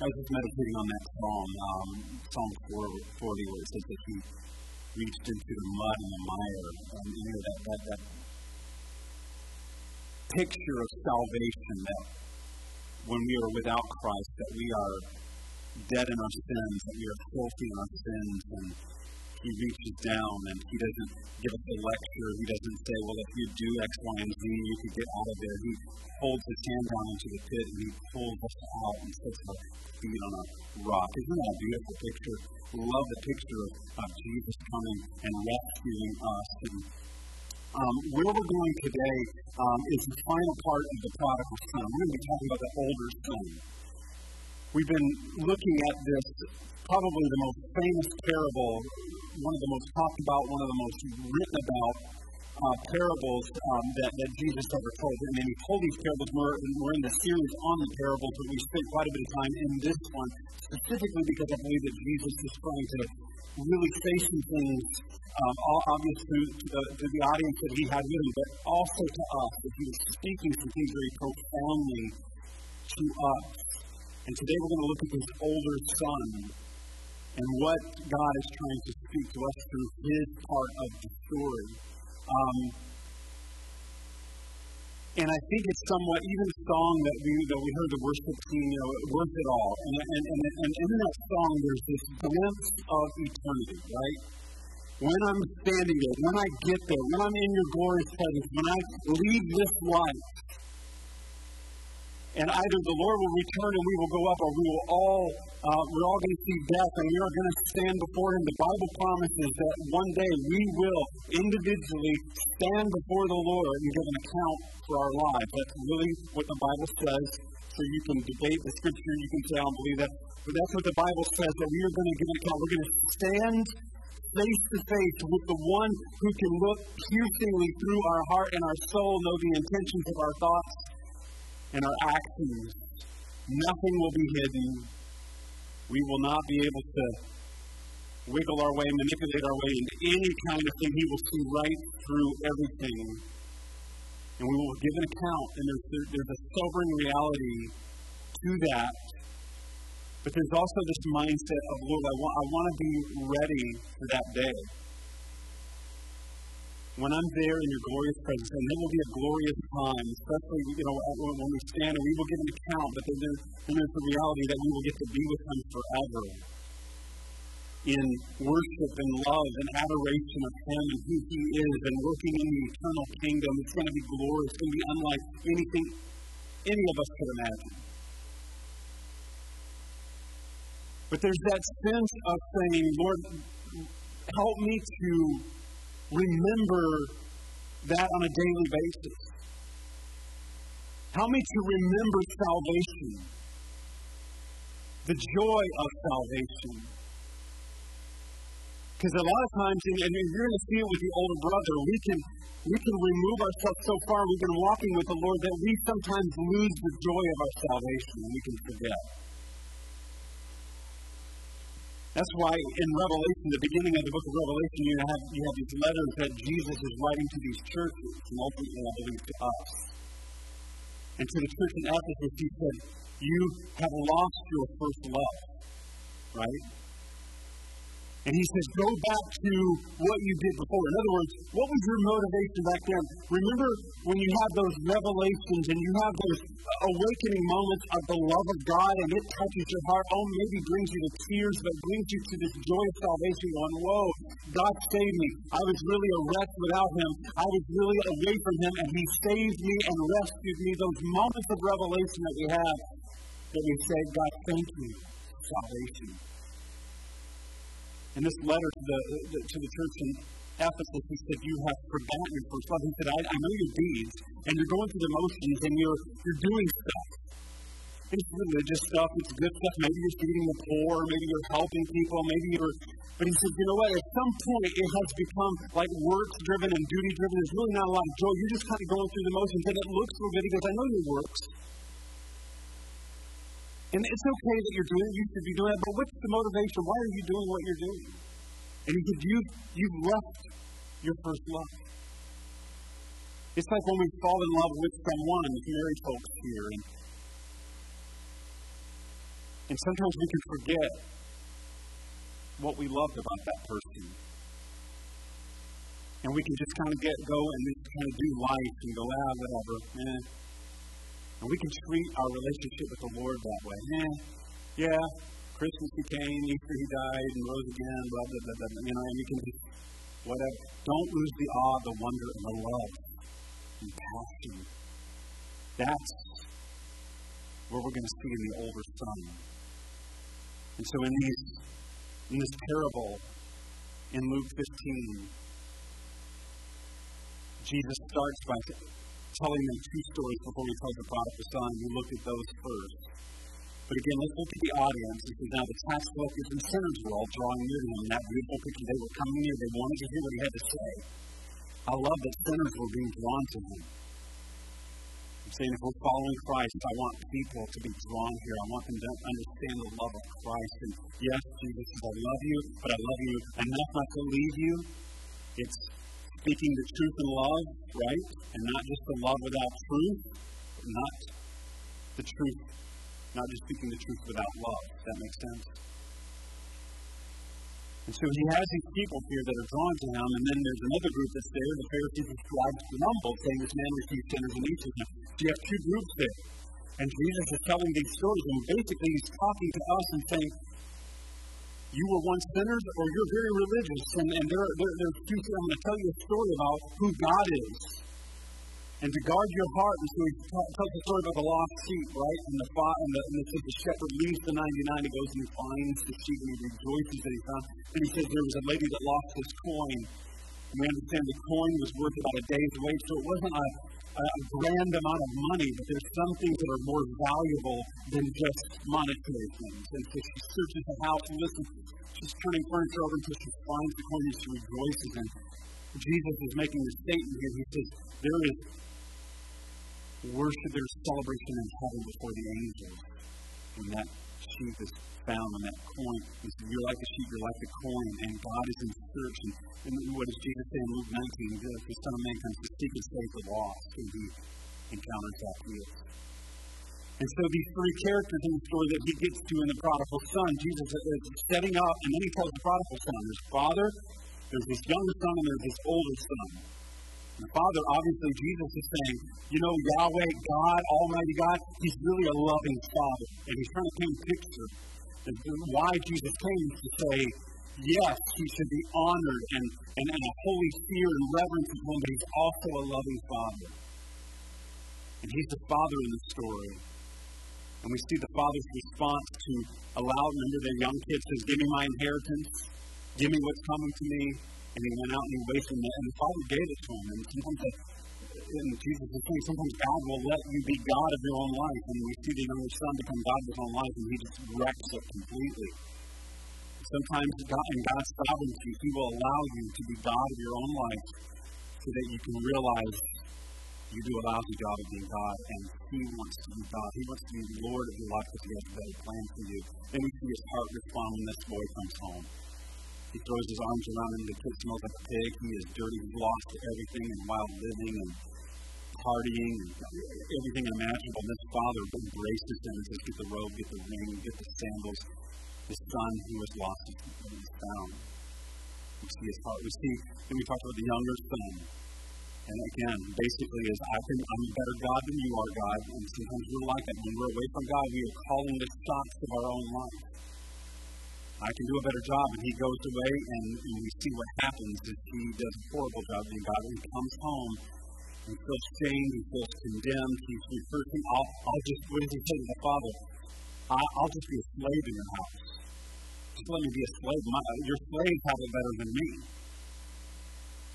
I was just meditating on that psalm, um, Psalm 40, where it says that he reached into the mud and the mire. And you know, that, that, that picture of salvation that when we are without Christ, that we are dead in our sins, that we are filthy in our sins, and he reaches down and he doesn't give us a lecture. He doesn't say, well, if you do X, Y, and Z, you can get out of there. He holds his hand down into the pit and he pulls us out and sets our feet on a rock. Isn't that a beautiful picture? We Love the picture of, of Jesus coming and rescuing us. And, um, where we're going today um, is the final part of the prodigal son. We're going to be talking about the older son. We've been looking at this, probably the most famous parable one of the most talked about, one of the most written about uh, parables um, that, that Jesus ever told. And then he told these parables. We're, we're in the series on the parables, but we spent quite a bit of time in this one, specifically because I believe that Jesus is trying to really say some things, um, obviously to the, to the audience that he had with him, but also to us, that he was speaking some things very profoundly to us. And today we're going to look at this older son and what God is trying to speak to us through his part of the story. Um, and I think it's somewhat, even the song that we that we heard the worship team, you know, worth it all. And, and, and, and in that song, there's this glimpse of eternity, right? When I'm standing there, when I get there, when I'm in your glorious presence, when I leave this life, and either the Lord will return and we will go up, or we will all uh, we're all going to see death, and we are going to stand before Him. The Bible promises that one day we will individually stand before the Lord and give an account for our lives. That's really what the Bible says. So you can debate the Scripture, you can say I don't believe that, but that's what the Bible says that we are going to give an account. We're going to stand face to face with the one who can look piercingly through our heart and our soul, know the intentions of our thoughts and our actions. Nothing will be hidden. We will not be able to wiggle our way, manipulate our way into any kind of thing. He will see right through everything. And we will give an account. And there's, there's a sobering reality to that. But there's also this mindset of, Lord, I want, I want to be ready for that day when I'm there in your glorious presence, and it will be a glorious time, especially you know when we stand and we will give an account, but then there's, then there's the reality that we will get to be with Him forever in worship and love and adoration of Him and who He is, and working in the eternal kingdom. It's going to be glorious. It's going to be unlike anything any of us could imagine. But there's that sense of saying, Lord, help me to remember that on a daily basis. Help me to remember salvation, the joy of salvation. Because a lot of times, and you're going to see it with the older brother, we can we can remove ourselves so far. We've been walking with the Lord that we sometimes lose the joy of our salvation. We can forget. That's why in Revelation, the beginning of the book of Revelation, you have, you have these letters that Jesus is writing to these churches, and ultimately, I believe, to us. And to the church in Ephesus, he said, You have lost your first love, right? And he says, go back to what you did before. In other words, what was your motivation back then? Remember when you had those revelations and you have those uh, awakening moments of the love of God and it touches your heart, oh, maybe brings you to tears, but brings you to this joy of salvation going, whoa, God saved me. I was really a wreck without him. I was really away from him and he saved me and rescued me. Those moments of revelation that we have that we say, God, thank you, salvation. In this letter to the, to the church in Ephesus, he said, You have forgotten your first love. He said, I, I know your deeds, and you're going through the motions, and you're, you're doing stuff. It's religious stuff, it's good stuff. Maybe you're feeding the poor, maybe you're helping people, maybe you're. But he says, you know what? At some point, it has become like works driven and duty driven. There's really not a lot of joy. You're just kind of going through the motions, and it looks so good. He goes, I know your works. And it's okay that you're doing you should be doing but what's the motivation? Why are you doing what you're doing? And he said, You've, you've left your first love. It's like when we fall in love with someone, married folks here, and And sometimes we can forget what we loved about that person. And we can just kind of get go and just kind of do life and go, ah, whatever. Eh. And we can treat our relationship with the Lord that way. Eh, yeah, Christmas he came, Easter he died and rose again, blah, blah, blah, blah. You know, and you can just, whatever. Don't lose the awe, the wonder, and the love and passion. That's what we're going to see in the older son. And so in these in this parable in Luke 15, Jesus starts by telling them two stories before he tells the prodigal son. We looked at those first. But again, let's look at the audience. This is now the tax collectors and sinners were all drawing near to him. That beautiful picture, they were coming near. They wanted to hear what he had to say. I love that sinners were being drawn to him. I'm saying if we're following Christ, I want people to be drawn here. I want them to understand the love of Christ. And yes, Jesus says, I love you, but I love you enough not to leave you. It's speaking the truth in love, right? And not just the love without truth, not the truth, not just speaking the truth without love. Does that make sense? And so he has these people here that are drawn to him, and then there's another group that's there, the Pharisees and scribes grumble, saying this man receives sinners and eats with them. So you have two groups there. And Jesus is telling these stories, and basically he's talking to us and saying, you were once sinners or you're very religious. And, and there, there, there's two, I'm going to tell you a story about who God is and to guard your heart. And so he tells the story about the lost sheep, right? And the, and the, and says the shepherd leaves the 99 and goes and he finds the sheep and he rejoices that he found. And he says there was a lady that lost his coin. And we understand the coin was worth about a day's wage, so it wasn't a, a grand amount of money, but there's some things that are more valuable than just monetary things. And so she searches the house and listens. She's turning furniture over until she finds the coin and she rejoices. And Jesus is making a statement here. He says, There is worship, there's celebration in heaven before the angels when that sheep is found on that coin. He said, You're like the sheep, you're like the coin, and God is in search. And, and what does Jesus say in Luke 19? The Son of Man comes to seek and save the lost, and he encounters that field. And so these three characters in the story that he gets to in the prodigal son, Jesus is setting up, and then he tells the prodigal son, there's father, there's this younger son, and there's this older son. The Father, obviously, Jesus is saying, you know, Yahweh, God, Almighty God, He's really a loving Father. And He's trying to paint a picture. of why Jesus came to say, yes, He should be honored and, and, and a holy fear and reverence of Him, but He's also a loving Father. And He's the Father in the story. And we see the Father's response to allow, remember the young kid says, Give me my inheritance, give me what's coming to me. And he went out and he wasted it, and the Father gave it to him. And sometimes, and Jesus saying, sometimes God will let you be God of your own life. And we see the younger son become God of his own life, and he just wrecks it completely. Sometimes God, in God's sovereignty, He will allow you to be God of your own life so that you can realize you do a lousy job of being God, and He wants to be God. He wants to be Lord of your life because He has a better plan for you. Then we see His heart respond when this boy comes home. He throws his arms around him. The kid smells like a pig. He is dirty. He's lost everything and wild living and partying and everything imaginable. And this father embraces him and says, Get the robe, get the ring, get the sandals. The son who was lost is found. We see his heart. We see, then we talk about the younger son. And again, basically, is I think I'm a better God than you are, God. And sometimes we're like that. When we're away from God, we are calling the shots of our own life. I can do a better job. And he goes away, and, and we see what happens is he does a horrible job being God. He comes home and feels shamed, he feels condemned, he's to, I'll, I'll just, what does he say to the father? I, I'll just be a slave in your house. Just let me be a slave. My, your slaves have it better than me.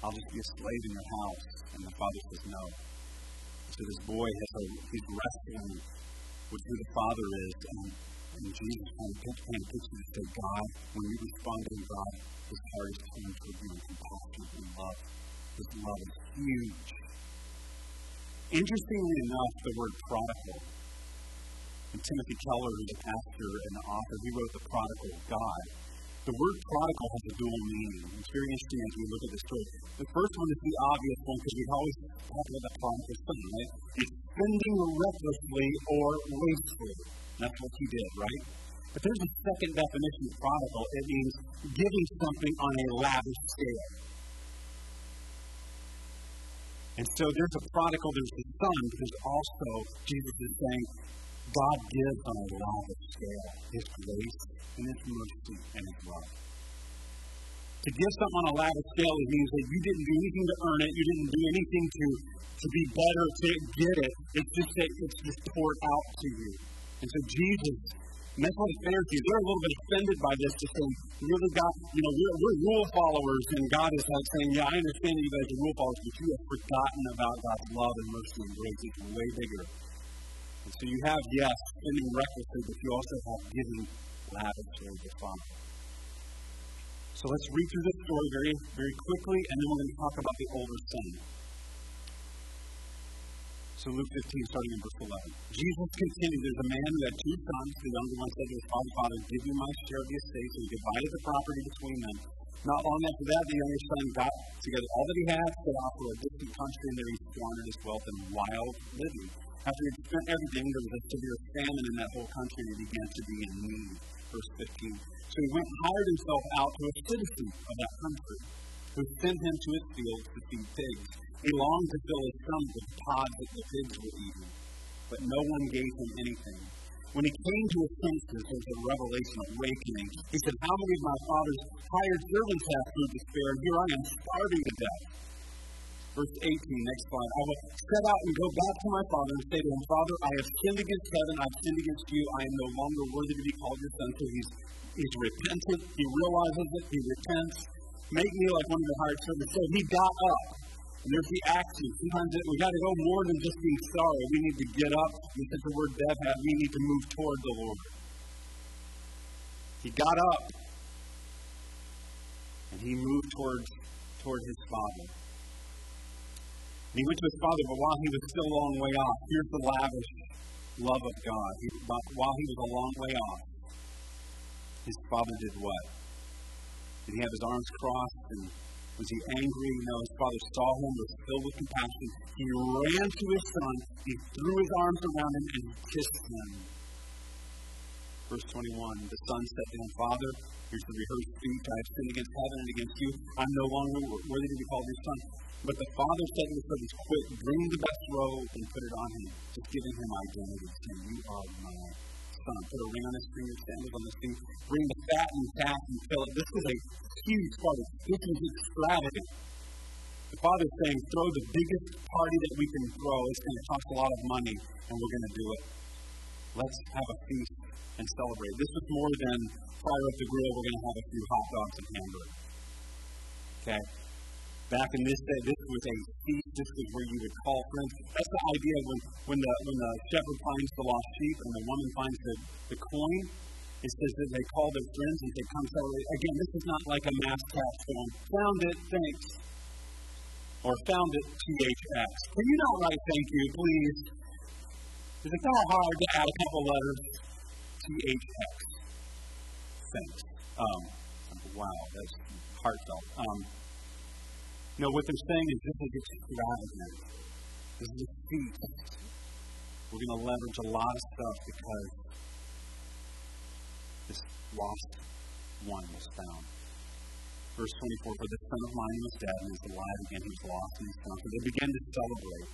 I'll just be a slave in your house. And the father says, no. So this boy has a, he's wrestling with who the father is, and and Jesus kind of attention to say, God, when you respond to God, His heart is turned toward you in compassion and love. His love is huge. Interestingly enough, the word prodigal, and Timothy Keller, who's a pastor and author, he wrote The Prodigal God. The word prodigal has a dual meaning. It's very interesting as we look at this story. The first one is the obvious one because we've always talk about the prodigal son, right? It's spending recklessly or wastefully. That's what he did, right? But there's a second definition of prodigal. It means giving something on a lavish scale. And so there's a prodigal, there's a son, but there's also, Jesus is saying, God gives on a lavish scale His grace and His mercy and His love. To give something on a lavish scale it means that you didn't do anything to earn it, you didn't do anything to, to be better to get it. It's just that it's just poured out to you. And so Jesus and that's why the Pharisees, they're a little bit offended by this, just saying, really, God, you know, we're, we're rule followers, and God is like saying, yeah, I understand you guys are rule followers, but you have forgotten about God's love and mercy and grace. It's way bigger. And so you have, yes, spending recklessly, but you also have giving lavishly to Father. So let's read through this story very, very quickly, and then we're going to talk about the older son. So Luke 15, starting in verse 11. Jesus continued, There's a man who had two sons. The younger one said to his father, Father, give me my share of the estate. So he divided the property between them. Not long after that, the younger son got together all that he had, set off for a distant country, and there he squandered his wealth in wild living. After he had spent everything, there was a severe famine in that whole country, and he began to be in need. Verse 15. So he went and hired himself out to a citizen of that country, who sent him to his fields to feed pigs. He longed to fill his stomach with pods that the pigs were eating, but no one gave him anything. When he came to his senses, there was a revelation, awakening. He said, How many of my father's hired servants have food to spare? Here I am starving to death. Verse 18, next slide. I will set out and go back to my father and say to him, Father, I have sinned against heaven, I have sinned against you, I am no longer worthy to be called your son. So he's, he's repentant, he realizes it, he repents. Make me like one of the hired servants. So he got up. And there's the action. Sometimes it, we got to go more than just being sorry. We need to get up. And since the word Bev had, we need to move toward the Lord. He got up and he moved towards toward his father. And he went to his father, but while he was still a long way off, here's the lavish love of God. He, while he was a long way off, his father did what? Did he have his arms crossed and was he angry? No, his father saw him, was filled with compassion. He ran to his son, he threw his arms around him, and kissed him. Verse 21 The son said to him, Father, here's the rehearsed speech. I have sinned against heaven and against you. I'm no longer worthy to be called your son. But the father said to his servants, Quick, bring the best robe and put it on him, just giving him identity, saying, You are my son. Put a ring on his finger, sandals on his feet. Bring the fattened calf and fill it. This is a huge party. This is extravagant. The father's saying, throw the biggest party that we can throw. It's going to cost a lot of money, and we're going to do it. Let's have a feast and celebrate. This is more than fire up the grill. We're going to have a few hot dogs and hamburgers. Okay? Back in this day, this was a feast. This was where you would call friends. That's the idea when, when, the, when the shepherd finds the lost sheep and the woman finds the, the coin. It says that they call their friends and say, Come celebrate. Again, this is not like a mass cast going, Found it, thanks. Or found it, THX. Can you not write thank you, please? Is it kind of hard to add a couple letters? THX. Thanks. Um, wow, that's heartfelt. Um, no, what they're saying is this is extravagant. This is a feast. We're going to leverage a lot of stuff because this lost one was found. Verse 24, for the son of mine was dead and is alive again. He was lost and he's found. So they begin to celebrate.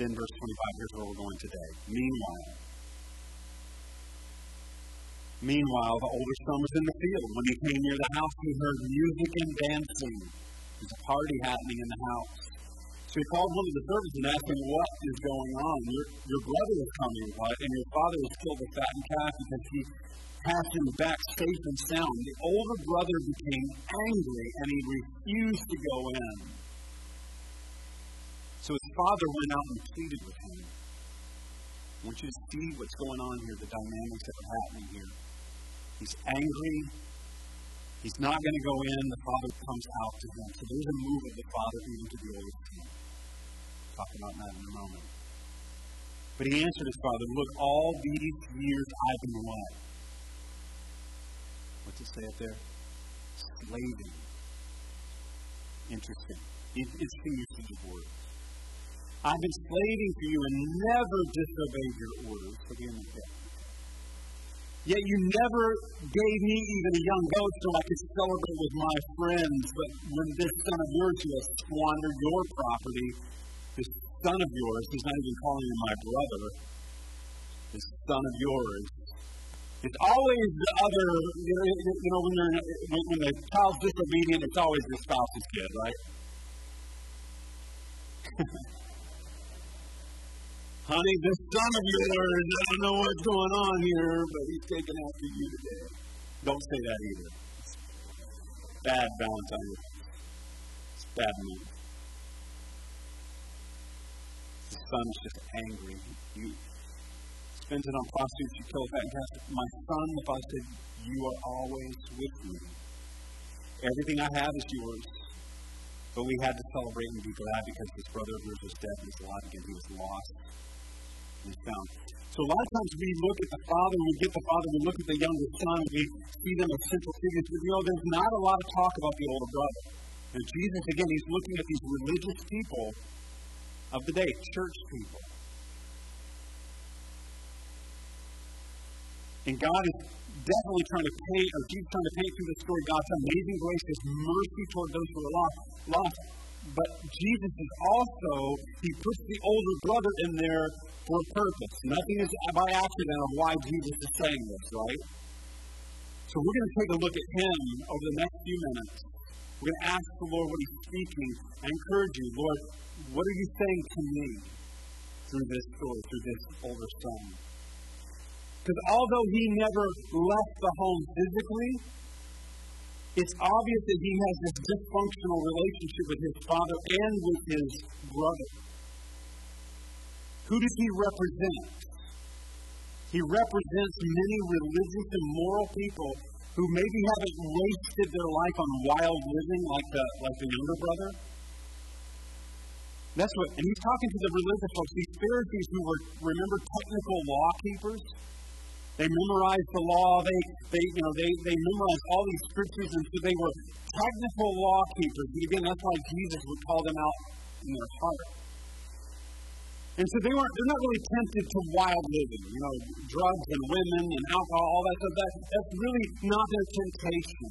Then verse 25, here's where we're going today. Meanwhile, Meanwhile, the older son was in the field. When he came near the house, he heard music and dancing. There's a party happening in the house. So he called one of the servants and asked him, What is going on? Your, your brother is coming? And your father has killed the fattened calf because he passed him back safe and sound. The older brother became angry and he refused to go in. So his father went out and pleaded with him. I want you to see what's going on here, the dynamics that are happening here. He's angry. He's not going to go in. The father comes out to him. So there's a move of the father even to the oldest son. Talk about that in a moment. But he answered his father, Look, all these years I've been what? What's it say up there? Slaving. Interesting. Interesting usage of words. I've been slaving for you and never disobeyed your orders. So the pit. Yet you never gave me even a young goat so I could celebrate with my friends. But when this son of yours who has squandered your property, this son of yours, he's not even calling him my brother, this son of yours, it's always the other, you know, you're, when, when the child's disobedient, it's always the spouse's kid, right? Honey, this son of yours, I don't know what's going on here, but he's taking after you today. Don't say that either. Bad Valentine. It's bad news. The son's just angry. You spends it on prostitutes, you kill a fat and My son, if I said, You are always with me. Everything I have is yours. But we had to celebrate and be glad because this brother of yours was dead and he's alive again. He was lost So a lot of times we look at the father, we get the father, we look at the younger son, we see them as central figures. But you know, there's not a lot of talk about the older brother. And Jesus, again, he's looking at these religious people of the day, church people. And God is definitely trying to paint, or Jesus trying to paint through the story God's amazing grace, His mercy toward those who are lost. lost. But Jesus is also, He puts the older brother in there for a purpose. Nothing is by accident of why Jesus is saying this, right? So we're going to take a look at him over the next few minutes. We're going to ask the Lord what he's speaking. I encourage you, Lord, what are you saying to me through this story, through this older son? Because although he never left the home physically, it's obvious that he has this dysfunctional relationship with his father and with his brother. Who does he represent? He represents many religious and moral people who maybe haven't wasted their life on wild living like the, like the younger brother. That's what, and he's talking to the religious folks, these Pharisees who were, remember, technical law keepers. They memorized the law. They, they, you know, they, they memorized all these scriptures, and so they were technical law keepers. And again, that's why Jesus would call them out in their heart. And so they weren't, they're not really tempted to wild living, you know, drugs and women and alcohol, all that stuff. That, that's really not their temptation.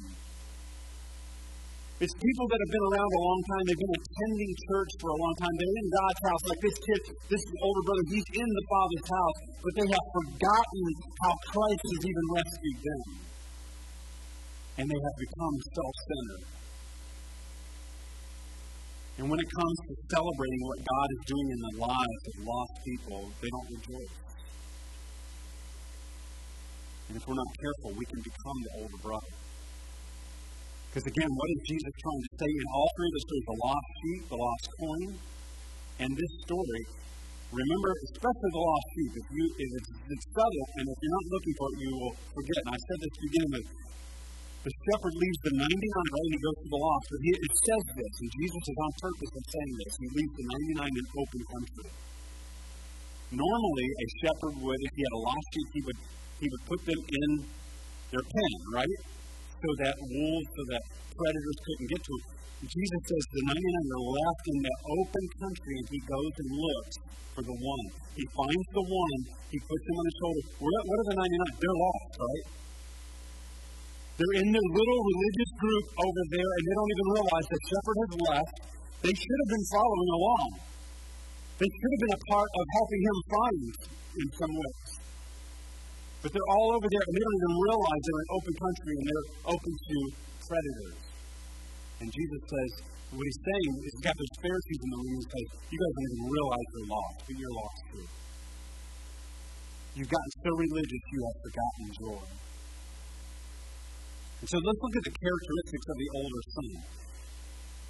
It's people that have been around a long time. They've been attending church for a long time. They're in God's house. Like this kid, this older brother, he's in the Father's house, but they have forgotten how Christ has even rescued them. And they have become self centered. And when it comes to celebrating what God is doing in the lives of lost people, they don't rejoice. And if we're not careful, we can become the older brother. Because again, what is Jesus trying to say in all three of the stories? The lost sheep, the lost coin, and this story. Remember, especially the lost sheep, if, you, if it's, it's subtle, and if you're not looking for it, you will forget. And I said this beginning of the shepherd leaves the 99 right and he goes to the lost. But he, it says this, and Jesus is on purpose in saying this. He leaves the 99 in open country. Normally, a shepherd would, if he had a lost sheep, he would, he would put them in their pen, right? So that wolves, so that predators couldn't get to it. Jesus says the 99 are left in the open country, and he goes and looks for the one. He finds the one, he puts him on his shoulder. What are the 99? They're lost, right? They're in their little religious group over there, and they don't even realize the shepherd has left. They should have been following along. They should have been a part of helping him find in some ways. But they're all over there, and they don't even realize they're in open country and they're open to predators. And Jesus says, what he's saying is he's got those Pharisees in the room and says, You guys don't even realize you're lost, but you're lost too. You've gotten so religious you have forgotten joy. And so let's look at the characteristics of the older son.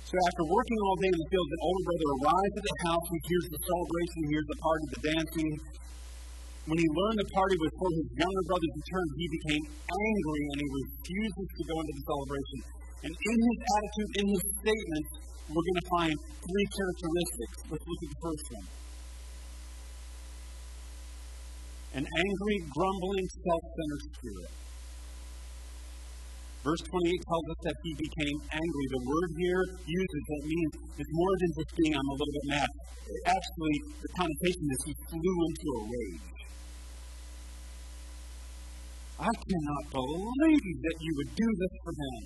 So after working all day in the field, the older brother arrives at the house. He hears the celebration, he hears the party, the dancing. When he learned the party was for his younger brother's return, he became angry and he refuses to go into the celebration. And in his attitude, in his statement, we're going to find three characteristics. Let's look at the first one. An angry, grumbling, self centered spirit. Verse 28 tells us that he became angry. The word here uses that means it's more than just being I'm a little bit mad. Actually, the connotation is he flew into a rage. I cannot believe that you would do this for him.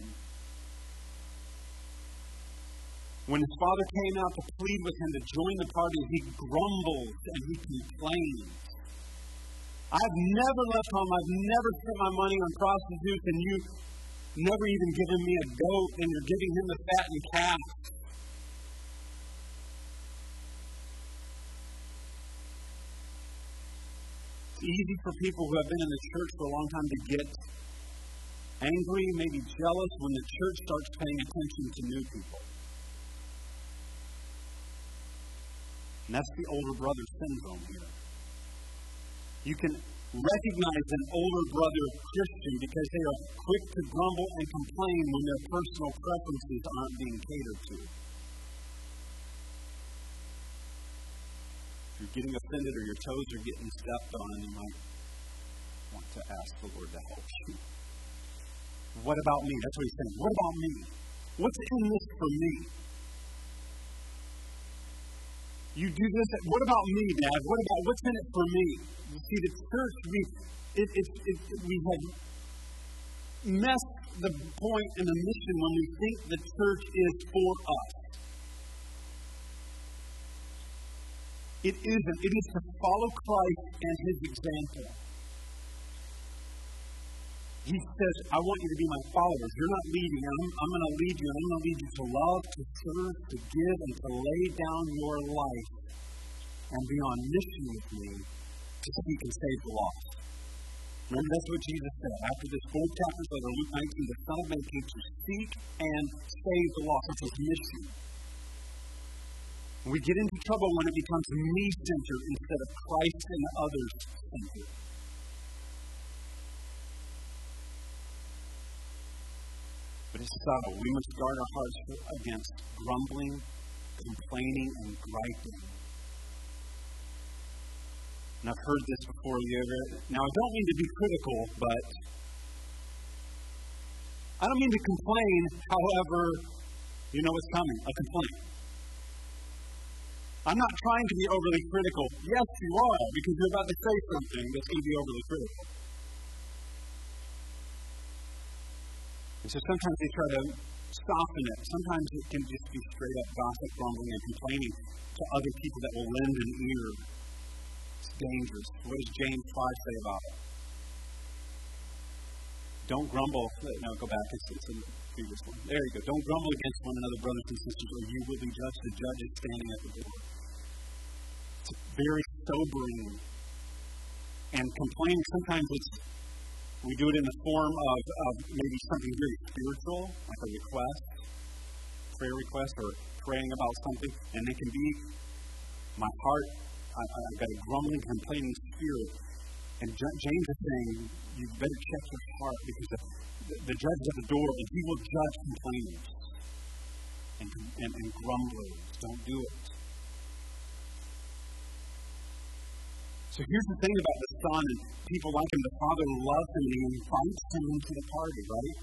When his father came out to plead with him to join the party, he grumbled and he complained. I've never left home. I've never spent my money on prostitutes, and you've never even given me a goat, and you're giving him the fattened calf. Easy for people who have been in the church for a long time to get angry, maybe jealous, when the church starts paying attention to new people. And that's the older brother syndrome here. You can recognize an older brother Christian because they are quick to grumble and complain when their personal preferences aren't being catered to. You're getting offended or your toes are getting stepped on, you might want to ask the Lord to help you. What about me? That's what he's saying. What about me? What's in this for me? You do this. What about me, Dad? What about what's in it for me? You see, the church, we, it, it, it, we have messed the point and the mission when we think the church is for us. It isn't. It is to follow Christ and his example. He says, I want you to be my followers. You're not leading. I'm, I'm going to lead you, I'm going to lead you to love, to serve, to give, and to lay down your life and be on mission with me to seek and save the lost. Remember, that's what Jesus said. After this four chapters of Luke 19, the Son of Man came to seek and save the lost. That's his mission. We get into trouble when it becomes me centered instead of Christ and others centered. But it's subtle. We must guard our hearts against grumbling, complaining, and griping. And I've heard this before. Now, I don't mean to be critical, but I don't mean to complain. However, you know what's coming a complaint. I'm not trying to be overly critical. Yes, you are, because you're about to say something that's going to be overly critical. And so sometimes they try to soften it. Sometimes it can just be straight up gossip, grumbling, and complaining to other people that will lend an ear It's dangerous. What does James 5 say about it? Don't grumble. No, go back. It's, it's in the previous one. There you go. Don't grumble against one another, brothers and sisters, or you will be judged. The judge is standing at the door. Very sobering. And complaining, sometimes it's, we do it in the form of, of maybe something very spiritual, like a request, prayer request, or praying about something. And it can be, my heart I, have got a grumbling, complaining spirit. And James is saying, you better check your heart because the, the, the judge is at the door and he will judge complainers and, and, and grumblers. Don't do it. So here's the thing about the Son and people like him. The Father loves him and he invites him into the party, right?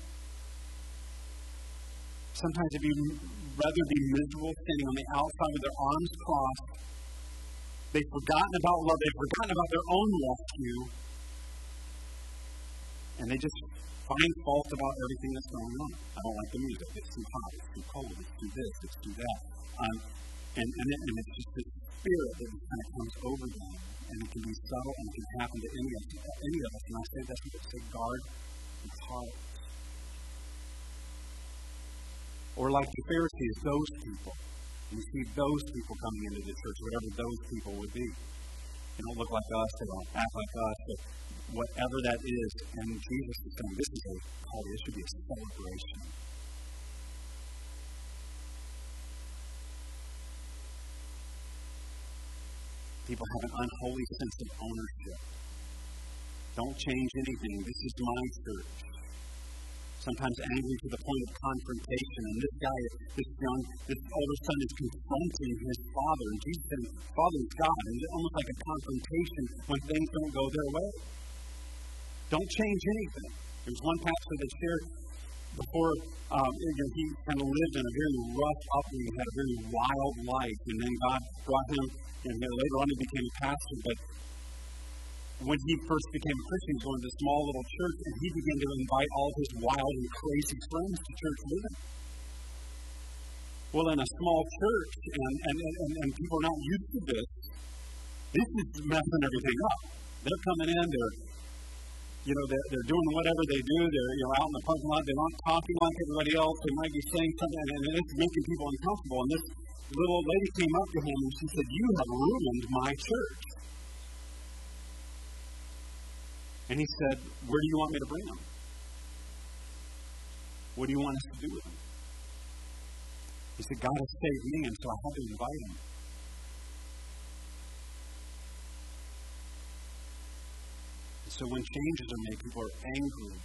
Sometimes if you rather be miserable standing on the outside with their arms crossed They've forgotten about love. They've forgotten about their own rescue. And they just find fault about everything that's going on. I don't like the music. It's too hot. It's too cold. It's too this. It's too that. Um, and, and, it, and it's just this spirit that kind of comes over them. And it can be subtle and it can happen to any of, any of us. And I say that to say, guard your heart. Or like the Pharisees, those people you see those people coming into the church, whatever those people would be. They don't look like us, they don't act like us, but whatever that is, and Jesus is saying this is a call, this should be a celebration. People have an unholy sense of ownership. Don't change anything. This is my church sometimes angry to the point of confrontation. And this guy, this young, this older son is confronting his father. And Jesus says, Father is God. And it's almost like a confrontation when things don't go their way. Don't change anything. There's one pastor that shared before um, he kind of lived in a very rough upbringing, had a very wild life, and then God brought him, and later on he became a pastor. But when he first became a Christian, he was going to a small little church, and he began to invite all his wild and crazy friends to church with him. Well, in a small church, and, and, and, and people are not used to this, this is messing everything up. They're coming in, they're, you know, they're, they're doing whatever they do. They're, you know, out in the parking lot. They're not talking like everybody else. They might be saying something, and it's making people uncomfortable. And this little lady came up to him and she said, "You have ruined my church." And he said, Where do you want me to bring them? What do you want us to do with them? He said, God has saved me, and so I had to invite him. So when changes are made, people are angry.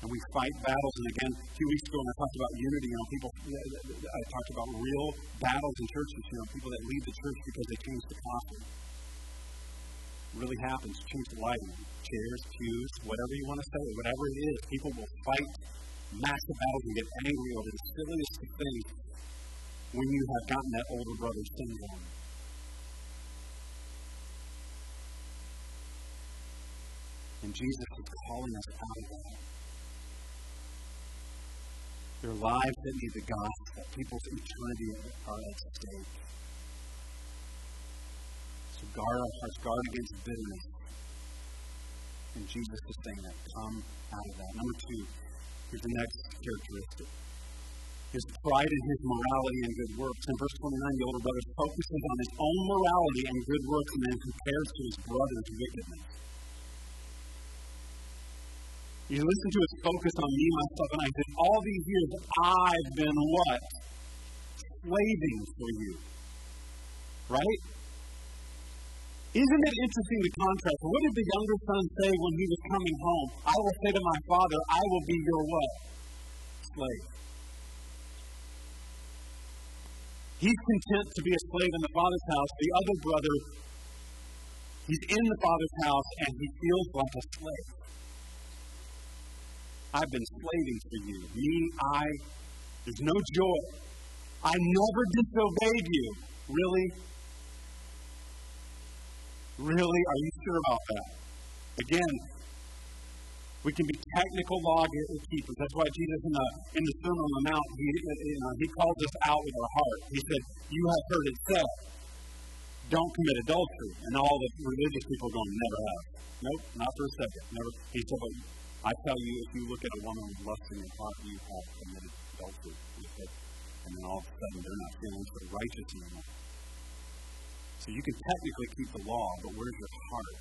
And we fight battles. And again, a few weeks ago when I talked about unity, you know, people, I talked about real battles in churches, you know, people that leave the church because they change the coffee really happens. Change the lighting, chairs, pews, whatever you want to say, whatever it is. People will fight massive battles and get angry over the silliest things when you have gotten that older brother syndrome. And Jesus is calling us out of that. There are lives that need the gospel. People's eternity are at stake So guard our hearts, guard against bitterness. And Jesus is saying that. Come out of that. Number two, here's the next characteristic. His pride in his morality and good works. In verse 29, the older brother focuses on his own morality and good works and then compares to his brother's wickedness. You listen to his focus on me, myself, and I. Said, all these years I've been what? Slaving for you. Right? Isn't it interesting the contrast? What did the younger son say when he was coming home? I will say to my father, I will be your what? Slave. He's content to be a slave in the father's house. The other brother, he's in the father's house and he feels like a slave. I've been slaving for you. Me, I, there's no joy. I never disobeyed you. Really? Really? Are you sure about that? Again, we can be technical law keepers. That's why Jesus in the, in the Sermon on the Mount, he, you know, he calls us out with our heart. He said, You have heard it said, don't commit adultery. And all the religious people going, Never have. Nope, not for a second. Never. He said, I tell you, if you look at a woman with lust in your heart, you have committed adultery And then all of a sudden, they're not feeling so righteous anymore. So you can technically keep the law, but where's your heart?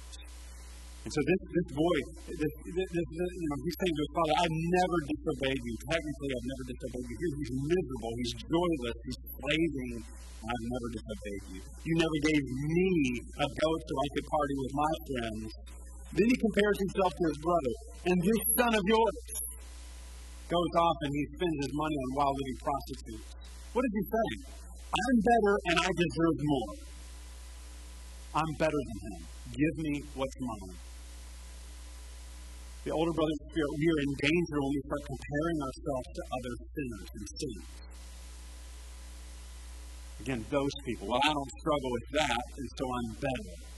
And so this, this boy, this, this, this, you know, he's saying to his father, I've never disobeyed you. Technically, I've never disobeyed you. Here he's miserable. He's joyless. He's slaving. I've never disobeyed you. You never gave me a goat so I could party with my friends. Then he compares himself to his brother. And this son of yours goes off and he spends his money on wild living prostitutes. What is he saying? I'm better and I deserve more. I'm better than him. Give me what's mine. The older brother spirit, we are in danger when we start comparing ourselves to other sinners and sins. Again, those people. Well, I don't struggle with that, and so I'm better.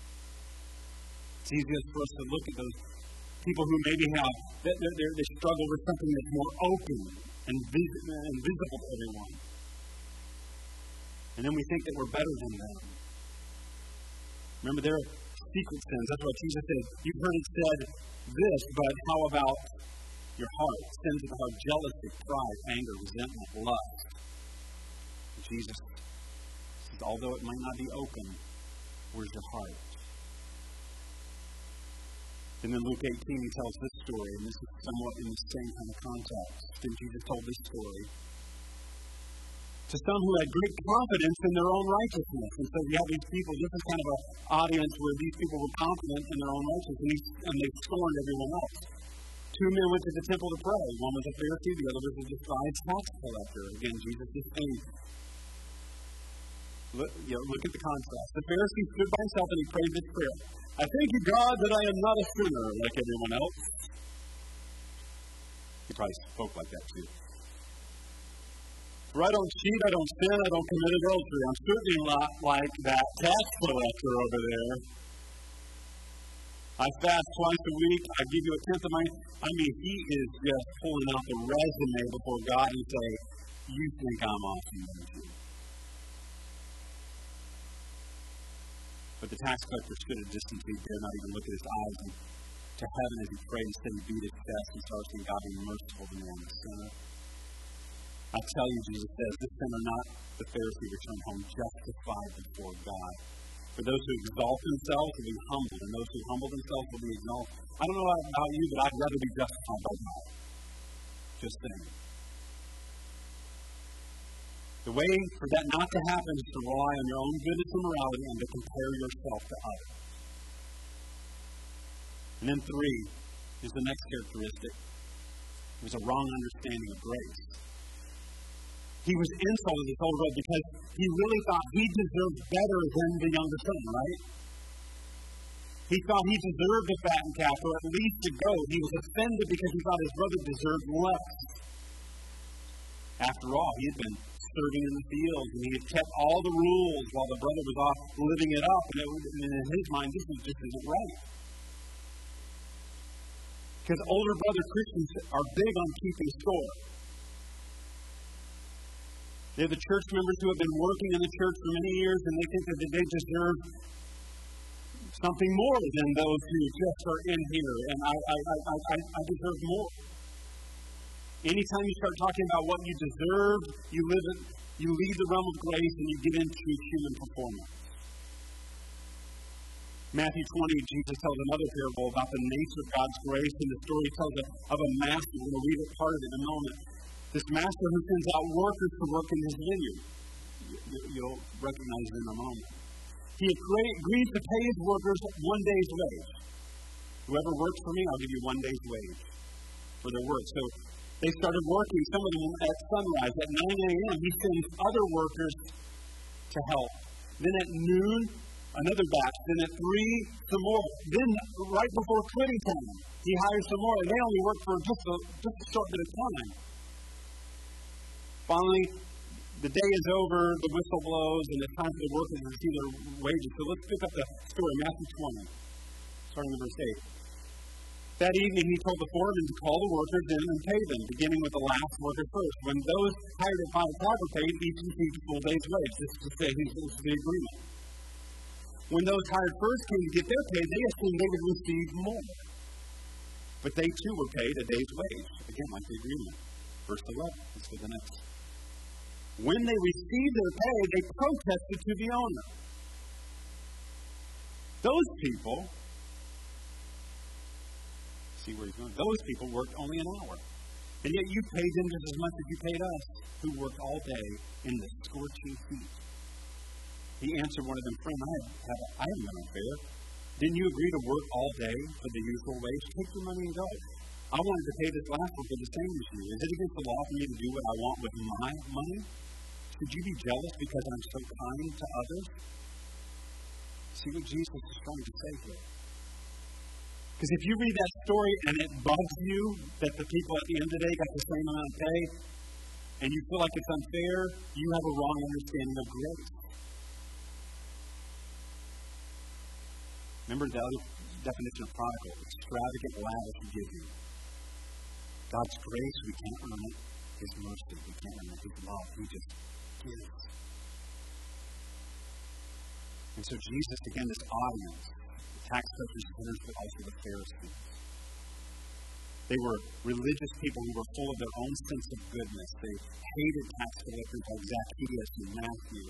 It's easiest for us to look at those people who maybe have, they, they, they struggle with something that's more open and, vis- and visible to everyone. And then we think that we're better than them. Remember, there are secret sins. That's what Jesus said. You've heard it said this, but how about your heart? Sins of the heart, jealousy, pride, anger, resentment, lust. Jesus says, although it might not be open, where's your heart? And then Luke 18, he tells this story, and this is somewhat in the same kind of context. And Jesus told this story to some who had great confidence in their own righteousness. And so you have these people, this is kind of an audience where these people were confident in their own righteousness and they scorned everyone else. Two men went to the temple to pray. One was a Pharisee, the other was a despised tax collector. Again, Jesus is saying, look, you know, look at the contrast. The Pharisee stood by himself and he prayed this prayer I thank you, God, that I am not a sinner like everyone else. He probably spoke like that too. For I don't cheat, I don't sin, I don't commit adultery. I'm certainly not like that tax collector over there. I fast twice a week. I give you a tenth of my. I mean, he is just pulling out the resume before God and say, "You think I'm awesome, don't you?" But the tax collector stood at a distance. He dared not even look at his eyes and to heaven as he prayed. Instead, he beat his chest and started saying, "God, be merciful to me, I'm a sinner." I tell you, Jesus says, this sinner, not the Pharisee, return home justified before God. For those who exalt themselves will be humbled, and those who humble themselves will be exalted. I don't know about you, but I'd rather be justified by God. Just saying. The way for that not to happen is to rely on your own goodness and morality and to compare yourself to others. And then three is the next characteristic. It was a wrong understanding of grace. He was insulted this older brother because he really thought he deserved better than the younger son, right? He thought he deserved a fattened calf or at least a goat. He was offended because he thought his brother deserved less. After all, he had been serving in the fields and he had kept all the rules while the brother was off living it up. And, it, and in his mind, this was just isn't right. Because older brother Christians are big on keeping score. They're the church members who have been working in the church for many years and they think that they deserve something more than those who just are in here. And I, I, I, I, I deserve more. Anytime you start talking about what you deserve, you live it, you leave the realm of grace and you get into human performance. Matthew 20, Jesus tells another parable about the nature of God's grace, and the story tells of a master. We're going to read a part of it in a moment. This master who sends out workers to work in his vineyard. You'll recognize it in a moment. He agrees to pay his workers one day's wage. Whoever works for me, I'll give you one day's wage for their work. So they started working, some of them at sunrise. At 9 a.m., he sends other workers to help. Then at noon, another batch. Then at 3, some more. Then, right before quitting time, he hires some more. And they only work for just a, just a short bit of time. Finally, the day is over, the whistle blows, and it's time for the workers to receive their wages. So let's pick up the story, Matthew 20, starting with verse 8. That evening, he told the foreman to call the workers in and pay them, beginning with the last worker first. When those hired at five o'clock were paid, each received a full day's wage. This is to say, this is the agreement. When those hired first came to get their pay, they assumed they would receive more. But they too were paid a day's wage. Again, like the agreement. Verse 11. Let's go the next. When they received their pay, they protested to the owner. Those people, see where he's going, those people worked only an hour. And yet you paid them just as much as you paid us, who worked all day in the scorching heat. He answered one of them, Friend, I, have, I haven't been unfair. Didn't you agree to work all day for the usual wage? Take your money and go. I wanted to pay this last one for the same as you. Is it against the law for me to do what I want with my money? Should you be jealous because I'm so kind to others? See what Jesus is trying to say here. Because if you read that story and it bugs you that the people at the end of the day got the same amount of pay, and you feel like it's unfair, you have a wrong understanding of grace. Remember the definition of prodigal extravagant, lavish giving. God's grace, we can't earn it. His mercy, we can't earn it. His love, we just give. And so Jesus, again, this audience, tax collectors, sinners, but also the Pharisees. They were religious people who were full of their own sense of goodness. They hated tax collectors like Zacchaeus and Matthew.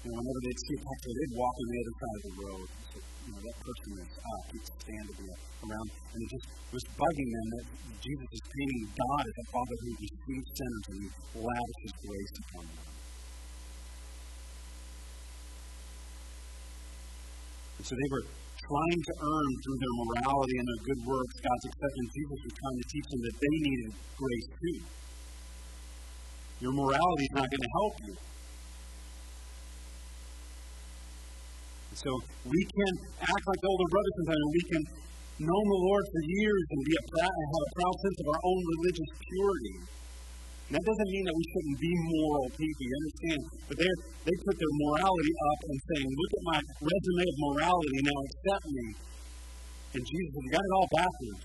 Know, whenever they'd see a tax collector, they'd walk on the other side of the road. So, you know, that person is up, uh, he'd stand to be around. And it just was bugging them that Jesus is painting God as a father who receives sinners and lavishes grace upon them. And so they were trying to earn through their morality and their good works God's acceptance. Jesus was trying to teach them that they needed grace too. Your morality is not going to help you. So we can act like older brothers sometimes, and we can know the Lord for years and be a proud, have a proud sense of our own religious purity. That doesn't mean that we shouldn't be moral people, you understand? But they they put their morality up and saying, look at my resume of morality, now accept me. And Jesus You got it all backwards.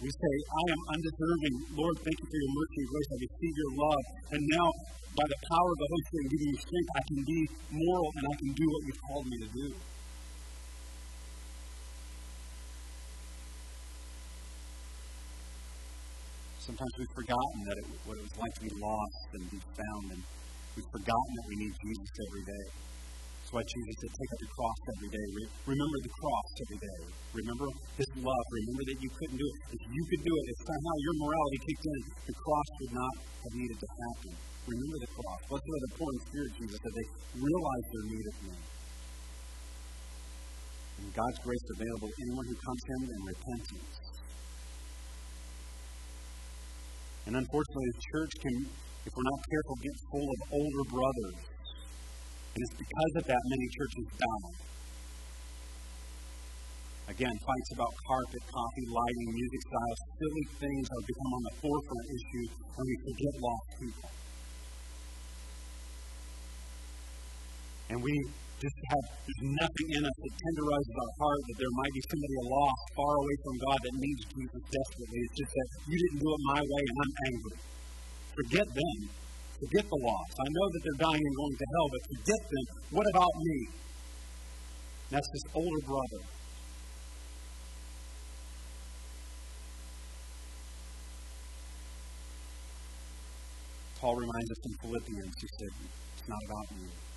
We say, I am undeserving. Lord, thank you for your mercy and grace. I receive your love. And now, by the power of the Holy Spirit giving me strength, I can be moral and I can do what you've called me to do. Sometimes we've forgotten that it, what it was like to be lost and be found, and we've forgotten that we need Jesus every day. That's why Jesus said, take up your cross every day. remember the cross every day. Remember His love. Remember that you couldn't do it. If you could do it, if somehow your morality kicked in, the cross would not have needed to happen. Remember the cross. Blessed are the poor in spirit, Jesus said. They realize their need of me. And God's grace available to anyone who comes to Him in repentance. And unfortunately, the church can, if we're not careful, get full of older brothers. And it's because of that many churches die. Again, fights about carpet, coffee, lighting, music styles, silly things have become on the forefront issue when we forget lost people. And we just have, there's nothing in us that tenderizes our heart that there might be somebody lost, far away from God, that needs Jesus desperately. It's just that you didn't do it my way and I'm angry. Forget them. Forget the lost. I know that they're dying and going to hell, but forget them. What about me? That's this older brother. Paul reminds us in Philippians, he said, it's not about you.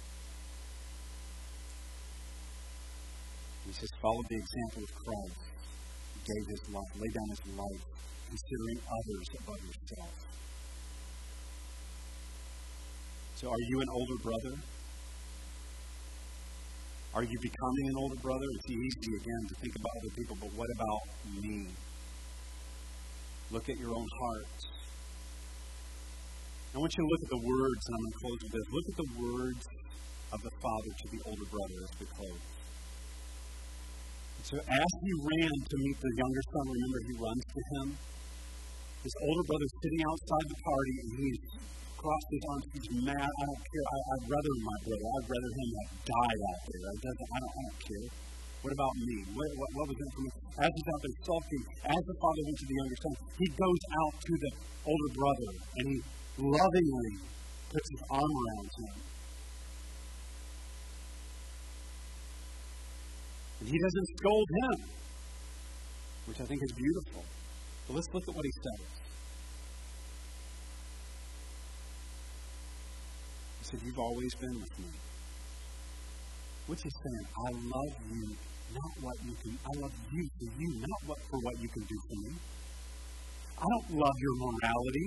He says, follow the example of Christ. He gave his life, laid down his life, considering others above yourself. So are you an older brother? Are you becoming an older brother? It's easy, again, to think about other people, but what about me? Look at your own hearts. I want you to look at the words, and I'm going to close with this. Look at the words of the father to the older brother as we close. So as he ran to meet the younger son, remember he runs to him. His older brother's sitting outside the party and he's crossed his arms. He's mad. I don't care. I, would rather my brother. I'd rather him like die out there. I, don't, I, don't, I don't care. What about me? What, what, what was that for me? As he's out there sulking, as the father went to the younger son, he goes out to the older brother and he lovingly puts his arm around him. And he doesn't scold him, which I think is beautiful. But let's look at what he says. He said, You've always been with me. What's he saying? I love you, not what you can. I love you for you, not what, for what you can do for me. I don't love your morality.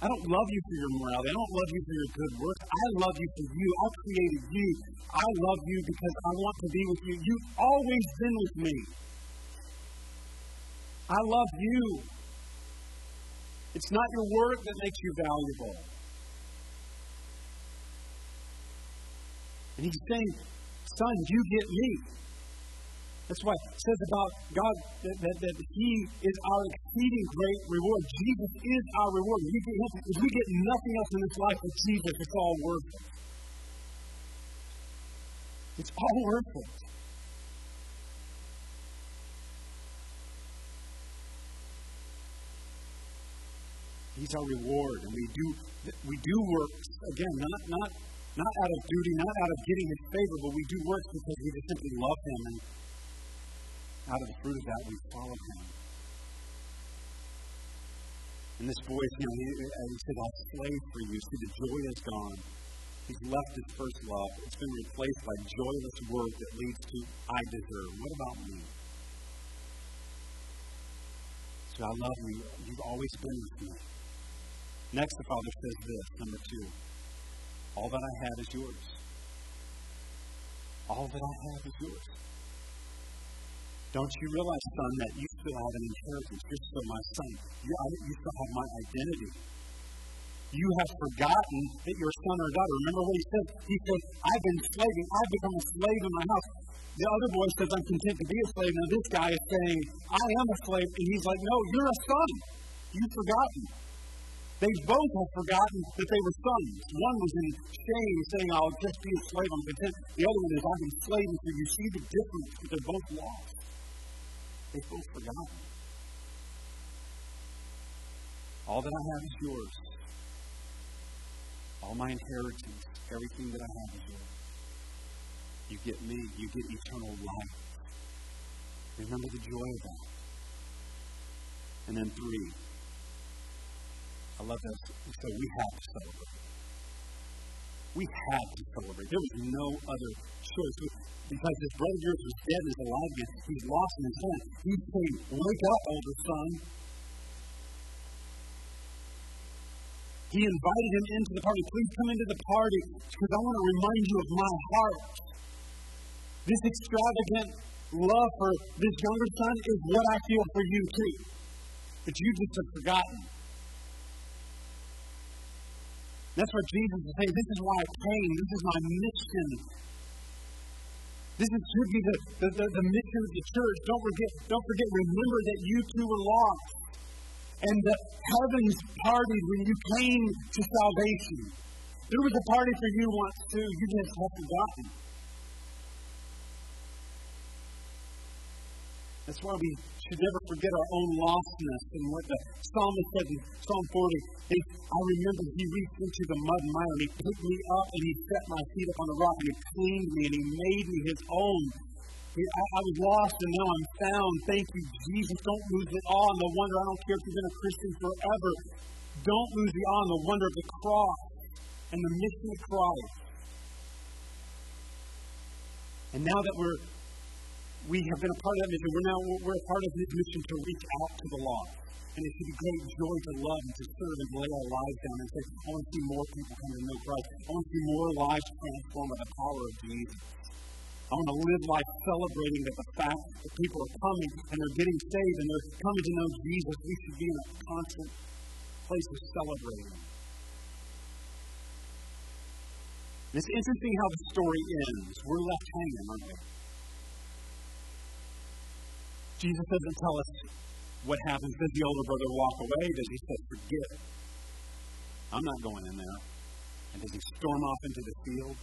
I don't love you for your morality. I don't love you for your good works. I love you for you. I created you. I love you because I want to be with you. You've always been with me. I love you. It's not your work that makes you valuable. And he's saying, Son, you get me. That's why it says about God that, that, that He is our exceeding great reward. Jesus is our reward. We get If we get nothing else in this life but Jesus, it's all worth it. It's all worth it. He's our reward, and we do we do work again, not not not out of duty, not out of getting His favor, but we do work because we just simply love Him and out of the fruit of that, we follow him. And this boy, you know, he, he said, I'll slave for you. See, the joy is gone. He's left his first love. It's been replaced by joyless work that leads to, I deserve. What about me? So I love you. You've always been with me. Next, the Father says this, number two. All that I have is yours. All that I have is yours. Don't you realize, son, that you still have an inheritance? You're still my son. You, you still have my identity. You have forgotten that you're a son or a daughter. Remember what he said? He said, I've been slaving. I've become a slave in my house. The other boy says, I'm content to be a slave. Now this guy is saying, I am a slave. And he's like, no, you're a son. You've forgotten. They both have forgotten that they were sons. One was in shame, saying, I'll just be a slave. I'm content. The other one is, I've been slaving So you. See the difference? They're both lost. They've both forgotten. All that I have is yours. All my inheritance, everything that I have is yours. You get me, you get eternal life. Remember the joy of that. And then three, I love this. So we have to celebrate. We had to celebrate. There was no other choice. Because his brother yours was dead and is alive again. He's lost in his home. He's saying, Wake up, older son. He invited him into the party. Please come into the party because I want to remind you of my heart. This extravagant love for this younger son is what I feel for you too. But you just have forgotten. That's what Jesus is saying. This is why I came. This is my mission. This is, should be the, the, the, the mission of the church. Don't forget, don't forget, remember that you too were lost. And the heavens partied when you came to salvation. There was a party for you once too. You just have forgotten. That's why we should never forget our own lostness and what the psalmist said in Psalm 40. Is, I remember he reached into the mud and mire and he picked me up and he set my feet up on the rock and he cleaned me and he made me his own. I, I was lost and now I'm found. Thank you, Jesus. Don't lose it all. the wonder. I don't care if you've been a Christian forever. Don't lose the awe and the wonder of the cross and the mission of Christ. And now that we're we have been a part of that mission. We're now we're a part of this mission to reach out to the lost. And it should be great joy to love and to serve and to lay our lives down and say, I want to see more people come to know Christ. I want to see more lives transformed by the power of Jesus. I want to live life celebrating that the fact that people are coming and they're getting saved and they're coming to know Jesus. We should be in a constant place of celebrating. And it's interesting how the story ends. We're left hanging, aren't we? Jesus doesn't tell us what happens. Does the older brother walk away? Does he say, forget? I'm not going in there. And does he storm off into the field?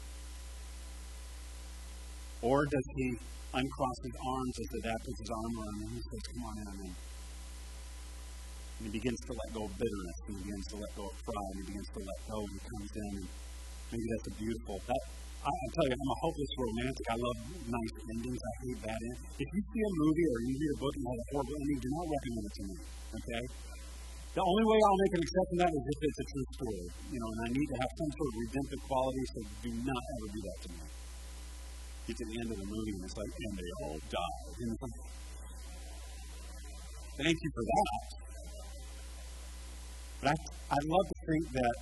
Or does he uncross his arms as the dad his arm around him and he says, Come on in. i And, and he begins to let go of bitterness and he begins to let go of pride and he begins to let go and he comes in and maybe that's a beautiful that I, I tell you, I'm a hopeless romantic. I love nice endings. I hate bad endings. If you see a movie or you read a book and has a horrible ending, do not recommend it to me. Okay? The only way I'll make an exception to that is if it's a true story. You know, and I need to have some sort of redemptive quality, so do not ever do that to me. Get to the end of the movie and it's like, and they all die. Thank you for that. But I, I love to think that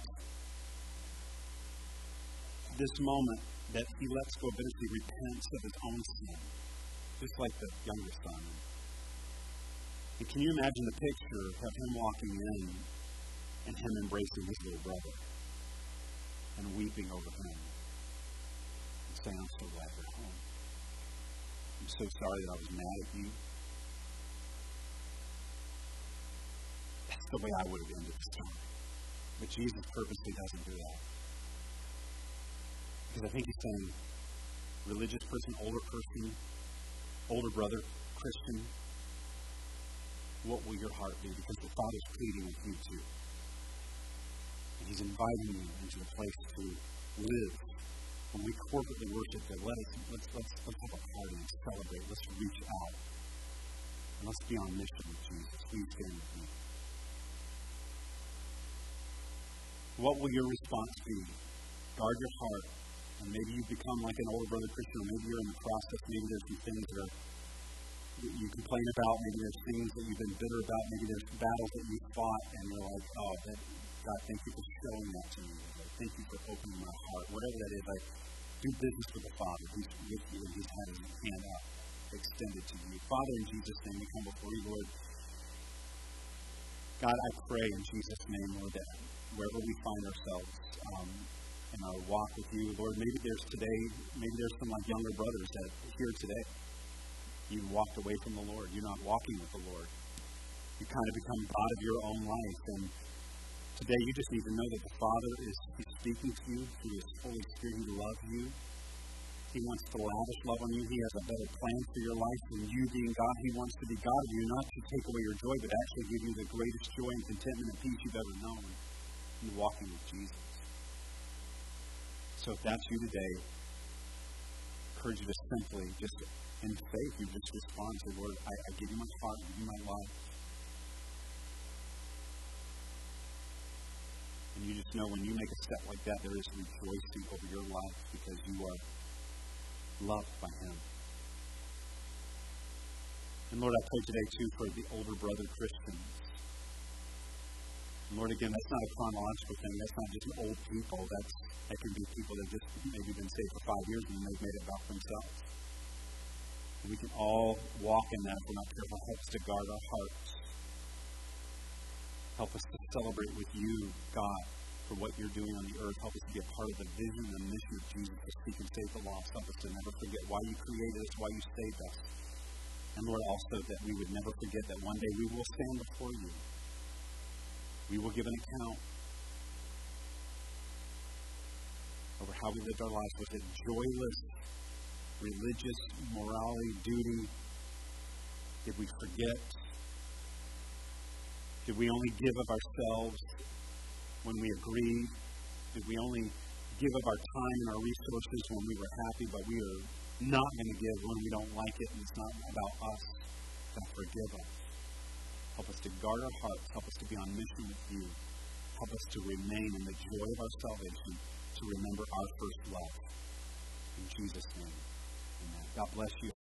this moment that he lets go he repents of his own sin, just like the younger son. And can you imagine the picture of him walking in and him embracing his little brother and weeping over him and saying, I'm so glad you're home. I'm so sorry that I was mad at you. That's the way I would have ended the story. But Jesus purposely doesn't do that. Because I think he's saying, religious person, older person, older brother, Christian, what will your heart be? Because the Father's pleading with you too. And he's inviting you into a place to live. When we corporately worship God, let us, let's, let's, let's have a party and celebrate. Let's reach out. And let's be on mission with Jesus. Please stand with me. What will your response be? Guard your heart and maybe you've become like an older brother Christian, or maybe you're in the process, maybe there's some things that, are, that you complain about, maybe there's things that you've been bitter about, maybe there's battles that you fought, and you're like, oh, that, God, thank you for showing that to me. Thank you for opening my heart. Whatever that is, I do business with the Father. He's with you, and He's had His hand out extended to you. Father, in Jesus' name, we come before you, Lord. God, I pray in Jesus' name, Lord, that wherever we find ourselves, um, our walk with you. Lord, maybe there's today, maybe there's some like younger brothers that here today. You walked away from the Lord. You're not walking with the Lord. You kind of become God of your own life. And today you just need to know that the Father is speaking to you through His Holy Spirit. He loves you. He wants to lavish love on you. He has a better plan for your life than you being God. He wants to be God of you, not to take away your joy, but actually give you the greatest joy and contentment and peace you've ever known in walking with Jesus. So if that's you today, I encourage you to simply, just in faith, you just respond to Lord, I, I give you my heart, I give you my life. And you just know when you make a step like that, there is rejoicing over your life because you are loved by Him. And Lord, I pray today too for the older brother Christians. Lord, again, that's not a chronological thing. That's not just old people. That's that can be people that just maybe been saved for five years and they've made it about themselves. We can all walk in that if we're not careful. Help us to guard our hearts. Help us to celebrate with you, God, for what you're doing on the earth. Help us to be a part of the vision and mission of Jesus to seek and save the lost. Help us to never forget why you created us, why you saved us. And Lord, also that we would never forget that one day we will stand before you. We will give an account over how we lived our lives. Was it joyless, religious morality, duty? Did we forget? Did we only give of ourselves when we agreed? Did we only give of our time and our resources when we were happy, but we are not going to give when we don't like it and it's not about us? God, forgive us. Help us to guard our hearts. Help us to be on mission with you. Help us to remain in the joy of our salvation, to remember our first love. In Jesus' name, amen. God bless you.